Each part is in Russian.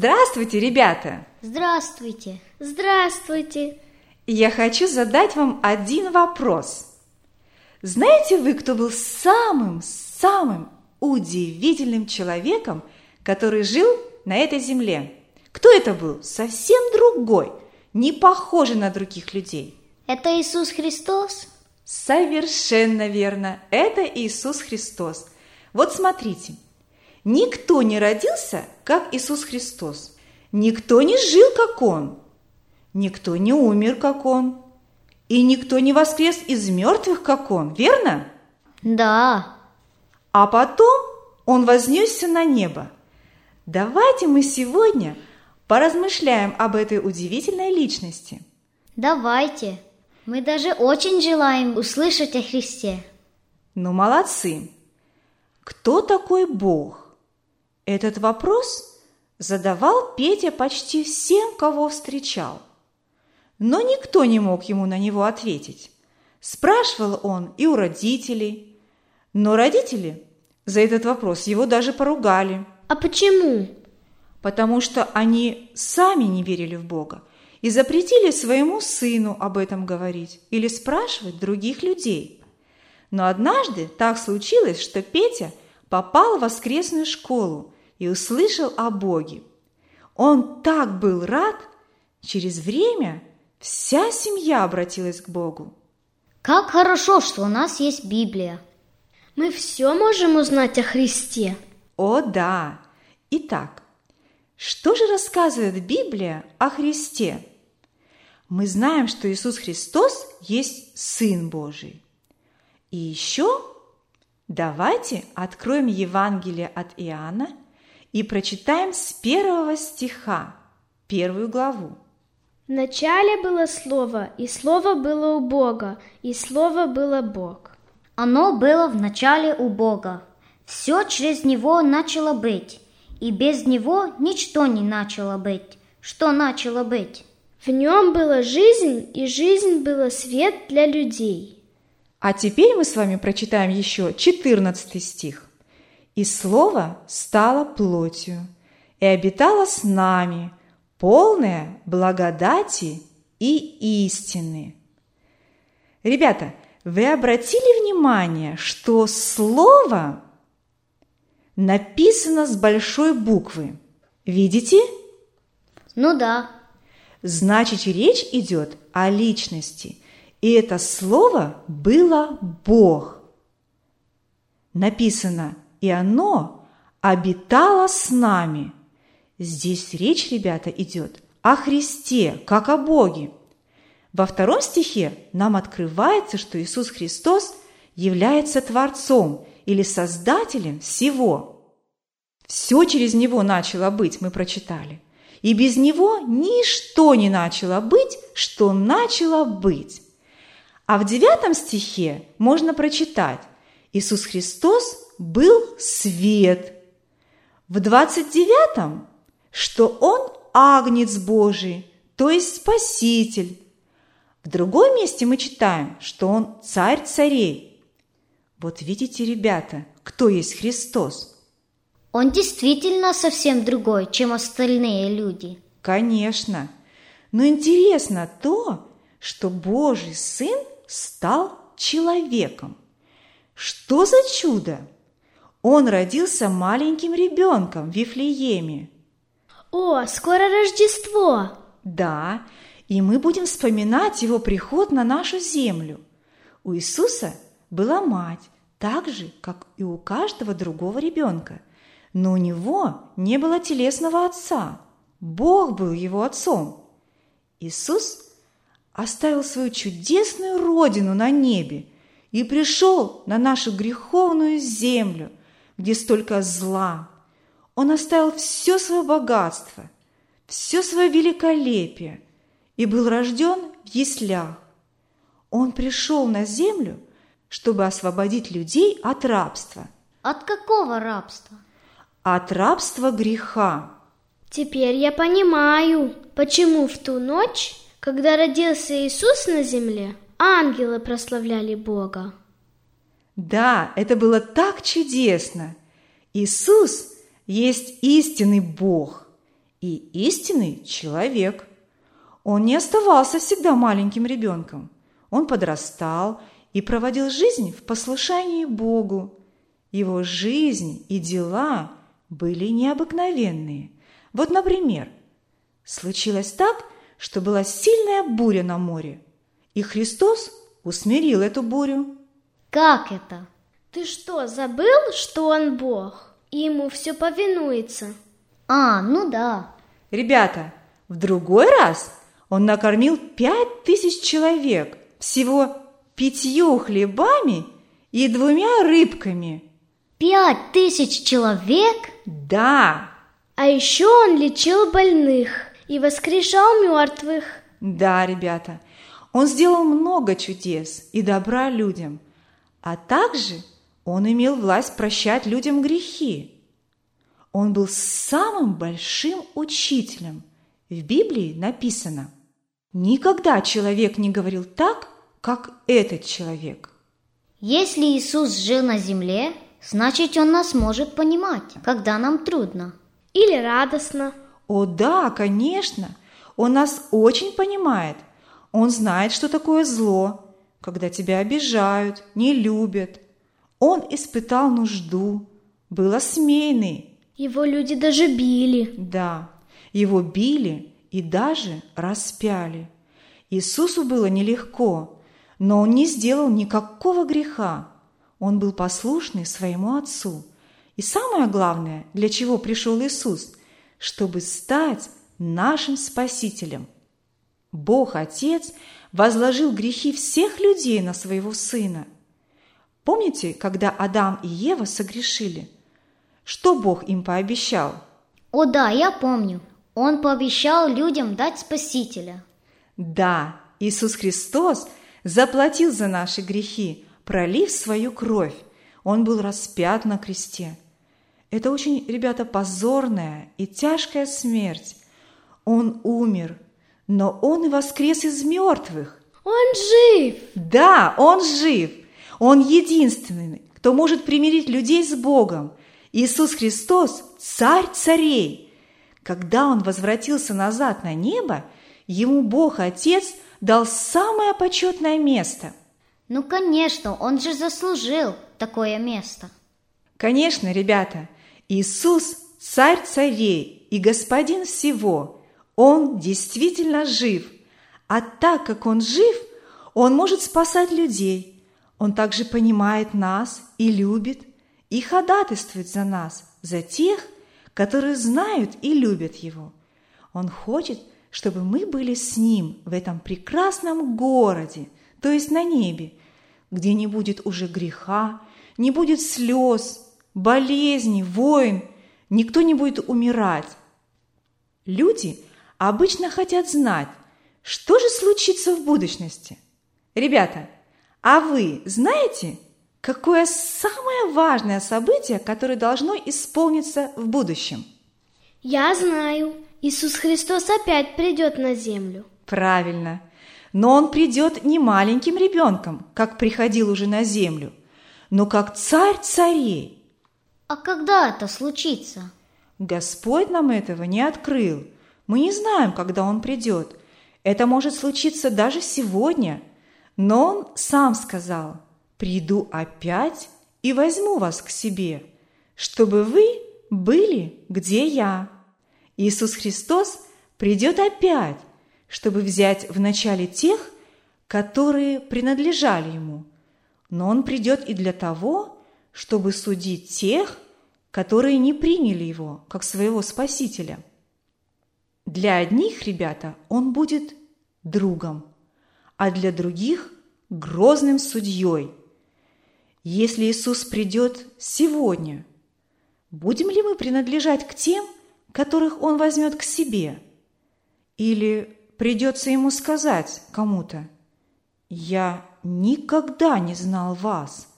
Здравствуйте, ребята! Здравствуйте! Здравствуйте! Я хочу задать вам один вопрос. Знаете вы, кто был самым-самым удивительным человеком, который жил на этой земле? Кто это был? Совсем другой, не похожий на других людей. Это Иисус Христос? Совершенно верно. Это Иисус Христос. Вот смотрите, никто не родился, как Иисус Христос. Никто не жил, как Он. Никто не умер, как Он. И никто не воскрес из мертвых, как Он, верно? Да. А потом Он вознесся на небо. Давайте мы сегодня поразмышляем об этой удивительной личности. Давайте. Мы даже очень желаем услышать о Христе. Ну, молодцы. Кто такой Бог? Этот вопрос задавал Петя почти всем, кого встречал. Но никто не мог ему на него ответить. Спрашивал он и у родителей. Но родители за этот вопрос его даже поругали. А почему? Потому что они сами не верили в Бога и запретили своему сыну об этом говорить или спрашивать других людей. Но однажды так случилось, что Петя попал в воскресную школу и услышал о Боге. Он так был рад, через время вся семья обратилась к Богу. Как хорошо, что у нас есть Библия. Мы все можем узнать о Христе. О да! Итак, Что же рассказывает Библия о Христе? Мы знаем, что Иисус Христос есть Сын Божий. И еще давайте откроем Евангелие от Иоанна и прочитаем с первого стиха, первую главу. В начале было Слово, и Слово было у Бога, и Слово было Бог. Оно было в начале у Бога. Все через Него начало быть, и без Него ничто не начало быть. Что начало быть? В нем была жизнь, и жизнь была свет для людей. А теперь мы с вами прочитаем еще 14 стих. «И Слово стало плотью, и обитало с нами, полное благодати и истины». Ребята, вы обратили внимание, что Слово написано с большой буквы? Видите? Ну да. Значит, речь идет о личности. И это слово было Бог. Написано, и оно обитало с нами. Здесь речь, ребята, идет о Христе, как о Боге. Во втором стихе нам открывается, что Иисус Христос является Творцом или Создателем всего. Все через Него начало быть, мы прочитали. И без Него ничто не начало быть, что начало быть. А в девятом стихе можно прочитать «Иисус Христос был свет». В двадцать девятом, что Он агнец Божий, то есть Спаситель. В другом месте мы читаем, что Он царь царей. Вот видите, ребята, кто есть Христос? Он действительно совсем другой, чем остальные люди. Конечно. Но интересно то, что Божий Сын стал человеком. Что за чудо? Он родился маленьким ребенком в Вифлееме. О, скоро Рождество! Да, и мы будем вспоминать его приход на нашу землю. У Иисуса была мать, так же, как и у каждого другого ребенка. Но у него не было телесного отца. Бог был его отцом. Иисус оставил свою чудесную родину на небе и пришел на нашу греховную землю, где столько зла. Он оставил все свое богатство, все свое великолепие и был рожден в яслях. Он пришел на землю, чтобы освободить людей от рабства. От какого рабства? От рабства греха. Теперь я понимаю, почему в ту ночь когда родился Иисус на земле, ангелы прославляли Бога. Да, это было так чудесно. Иисус есть истинный Бог и истинный человек. Он не оставался всегда маленьким ребенком. Он подрастал и проводил жизнь в послушании Богу. Его жизнь и дела были необыкновенные. Вот, например, случилось так, что была сильная буря на море, и Христос усмирил эту бурю. Как это? Ты что, забыл, что он Бог, и ему все повинуется? А, ну да. Ребята, в другой раз он накормил пять тысяч человек всего пятью хлебами и двумя рыбками. Пять тысяч человек? Да. А еще он лечил больных и воскрешал мертвых. Да, ребята, он сделал много чудес и добра людям, а также он имел власть прощать людям грехи. Он был самым большим учителем. В Библии написано, никогда человек не говорил так, как этот человек. Если Иисус жил на земле, значит, Он нас может понимать, когда нам трудно. Или радостно. О да, конечно, он нас очень понимает. Он знает, что такое зло, когда тебя обижают, не любят. Он испытал нужду, был осмеянный. Его люди даже били. Да, его били и даже распяли. Иисусу было нелегко, но он не сделал никакого греха. Он был послушный своему Отцу. И самое главное, для чего пришел Иисус – чтобы стать нашим Спасителем. Бог Отец возложил грехи всех людей на своего Сына. Помните, когда Адам и Ева согрешили? Что Бог им пообещал? О да, я помню. Он пообещал людям дать Спасителя. Да, Иисус Христос заплатил за наши грехи, пролив свою кровь. Он был распят на кресте. Это очень, ребята, позорная и тяжкая смерть. Он умер, но он и воскрес из мертвых. Он жив! Да, он жив. Он единственный, кто может примирить людей с Богом. Иисус Христос – царь царей. Когда он возвратился назад на небо, ему Бог Отец дал самое почетное место. Ну, конечно, он же заслужил такое место. Конечно, ребята – Иисус – царь царей и господин всего. Он действительно жив. А так как Он жив, Он может спасать людей. Он также понимает нас и любит, и ходатайствует за нас, за тех, которые знают и любят Его. Он хочет, чтобы мы были с Ним в этом прекрасном городе, то есть на небе, где не будет уже греха, не будет слез, болезни, войн, никто не будет умирать. Люди обычно хотят знать, что же случится в будущности. Ребята, а вы знаете, какое самое важное событие, которое должно исполниться в будущем? Я знаю. Иисус Христос опять придет на землю. Правильно. Но Он придет не маленьким ребенком, как приходил уже на землю, но как царь царей – а когда это случится? Господь нам этого не открыл. Мы не знаем, когда Он придет. Это может случиться даже сегодня. Но Он сам сказал, «Приду опять и возьму вас к себе, чтобы вы были, где я». Иисус Христос придет опять, чтобы взять вначале тех, которые принадлежали Ему. Но Он придет и для того, чтобы судить тех, которые не приняли его как своего спасителя. Для одних, ребята, он будет другом, а для других – грозным судьей. Если Иисус придет сегодня, будем ли мы принадлежать к тем, которых Он возьмет к себе? Или придется Ему сказать кому-то, «Я никогда не знал вас,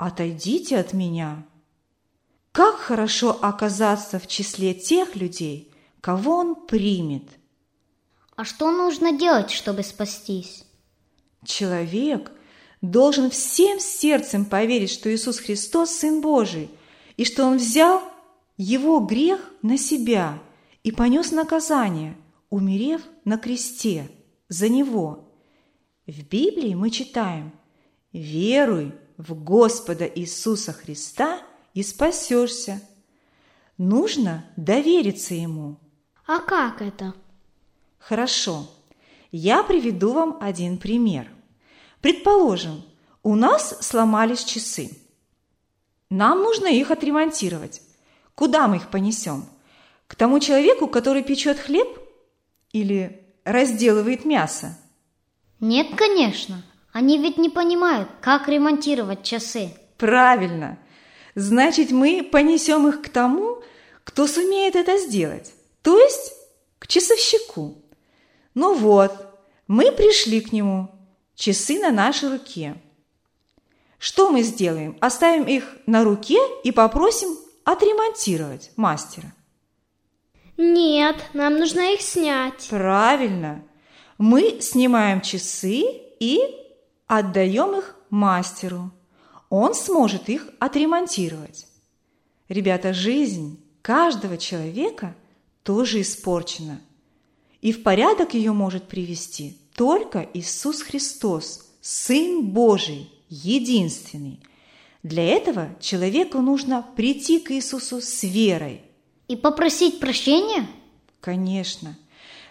отойдите от меня». Как хорошо оказаться в числе тех людей, кого он примет. А что нужно делать, чтобы спастись? Человек должен всем сердцем поверить, что Иисус Христос – Сын Божий, и что Он взял его грех на себя и понес наказание, умерев на кресте за него. В Библии мы читаем «Веруй в Господа Иисуса Христа – и спасешься. Нужно довериться ему. А как это? Хорошо. Я приведу вам один пример. Предположим, у нас сломались часы. Нам нужно их отремонтировать. Куда мы их понесем? К тому человеку, который печет хлеб или разделывает мясо? Нет, конечно. Они ведь не понимают, как ремонтировать часы. Правильно значит, мы понесем их к тому, кто сумеет это сделать, то есть к часовщику. Ну вот, мы пришли к нему, часы на нашей руке. Что мы сделаем? Оставим их на руке и попросим отремонтировать мастера. Нет, нам нужно их снять. Правильно. Мы снимаем часы и отдаем их мастеру он сможет их отремонтировать. Ребята, жизнь каждого человека тоже испорчена. И в порядок ее может привести только Иисус Христос, Сын Божий, единственный. Для этого человеку нужно прийти к Иисусу с верой. И попросить прощения? Конечно.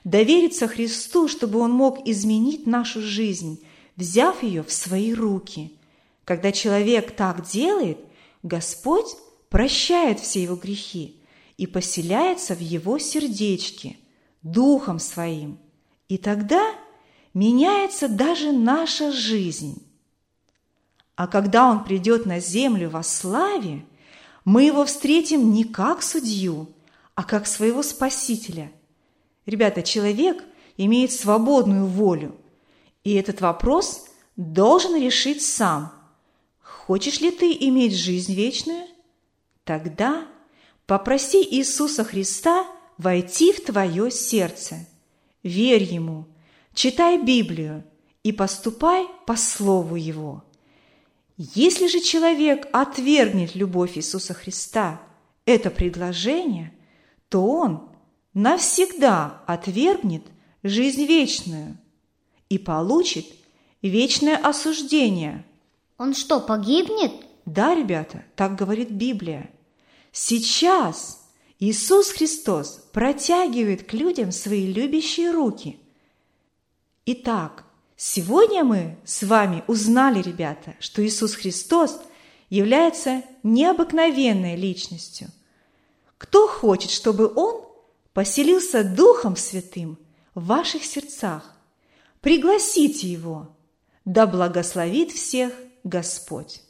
Довериться Христу, чтобы Он мог изменить нашу жизнь, взяв ее в свои руки – когда человек так делает, Господь прощает все его грехи и поселяется в его сердечке, духом своим. И тогда меняется даже наша жизнь. А когда Он придет на землю во славе, мы Его встретим не как судью, а как своего Спасителя. Ребята, человек имеет свободную волю, и этот вопрос должен решить сам. Хочешь ли ты иметь жизнь вечную? Тогда попроси Иисуса Христа войти в твое сердце. Верь Ему, читай Библию и поступай по Слову Его. Если же человек отвергнет любовь Иисуса Христа, это предложение, то он навсегда отвергнет жизнь вечную и получит вечное осуждение. Он что, погибнет? Да, ребята, так говорит Библия. Сейчас Иисус Христос протягивает к людям свои любящие руки. Итак, Сегодня мы с вами узнали, ребята, что Иисус Христос является необыкновенной личностью. Кто хочет, чтобы Он поселился Духом Святым в ваших сердцах? Пригласите Его. Да благословит всех Господь!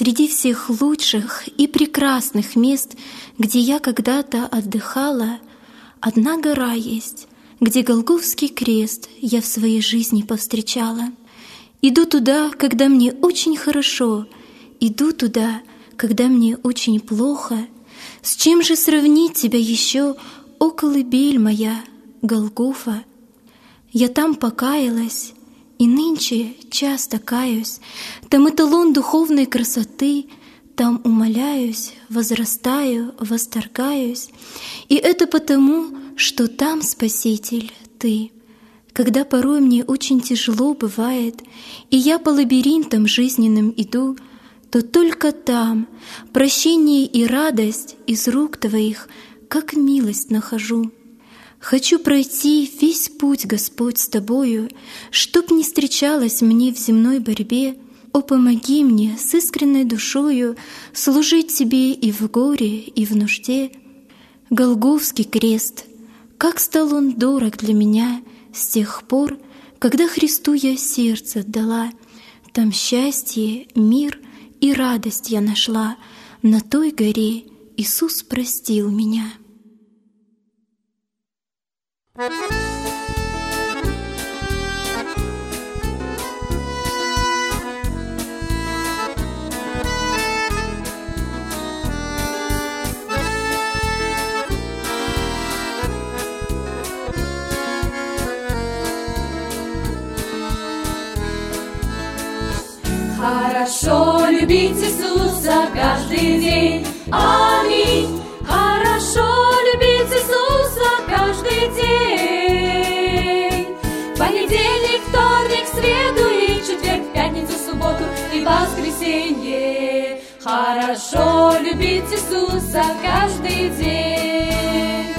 Среди всех лучших и прекрасных мест, где я когда-то отдыхала, одна гора есть, где Голговский крест я в своей жизни повстречала. Иду туда, когда мне очень хорошо, иду туда, когда мне очень плохо. С чем же сравнить тебя еще, о колыбель моя, Голгофа? Я там покаялась, и нынче часто каюсь, там эталон духовной красоты, там умоляюсь, возрастаю, восторгаюсь. И это потому, что там, Спаситель, Ты. Когда порой мне очень тяжело бывает, и я по лабиринтам жизненным иду, то только там прощение и радость из рук Твоих, как милость нахожу. Хочу пройти весь путь, Господь, с Тобою, Чтоб не встречалась мне в земной борьбе. О, помоги мне с искренней душою Служить Тебе и в горе, и в нужде. Голговский крест, как стал он дорог для меня С тех пор, когда Христу я сердце отдала. Там счастье, мир и радость я нашла, На той горе Иисус простил меня. Хорошо любить Иисуса каждый день. Аминь. И воскресенье. Хорошо любить Иисуса каждый день.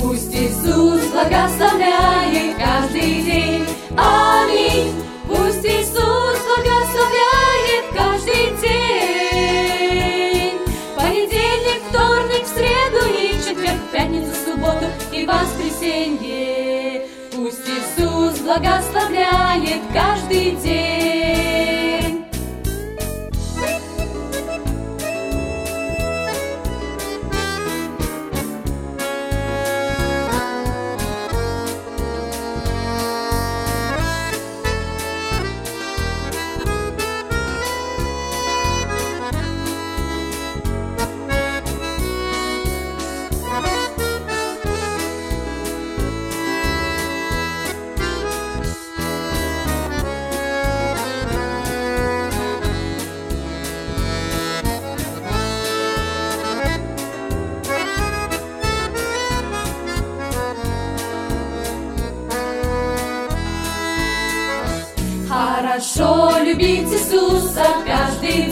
Пусть Иисус благословляет каждый день. Аминь. Пусть Иисус благословляет каждый день. Понедельник, вторник, в среду и четверг, пятницу, субботу и воскресенье. Пусть Иисус благословляет каждый день.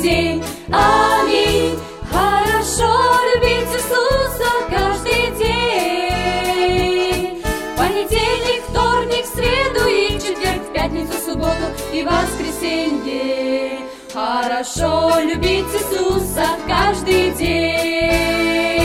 День. Аминь. Хорошо любить Иисуса каждый день. Понедельник, вторник, среду и четверг, в пятницу, субботу и воскресенье. Хорошо любить Иисуса каждый день.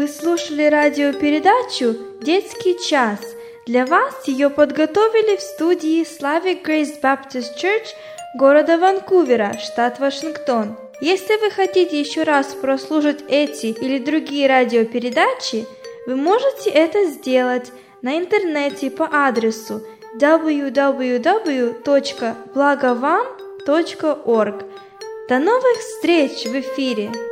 Вы слушали радиопередачу «Детский час». Для вас ее подготовили в студии Slavic Grace Baptist Church города Ванкувера, штат Вашингтон. Если вы хотите еще раз прослушать эти или другие радиопередачи, вы можете это сделать на интернете по адресу www.blagovam.org. До новых встреч в эфире!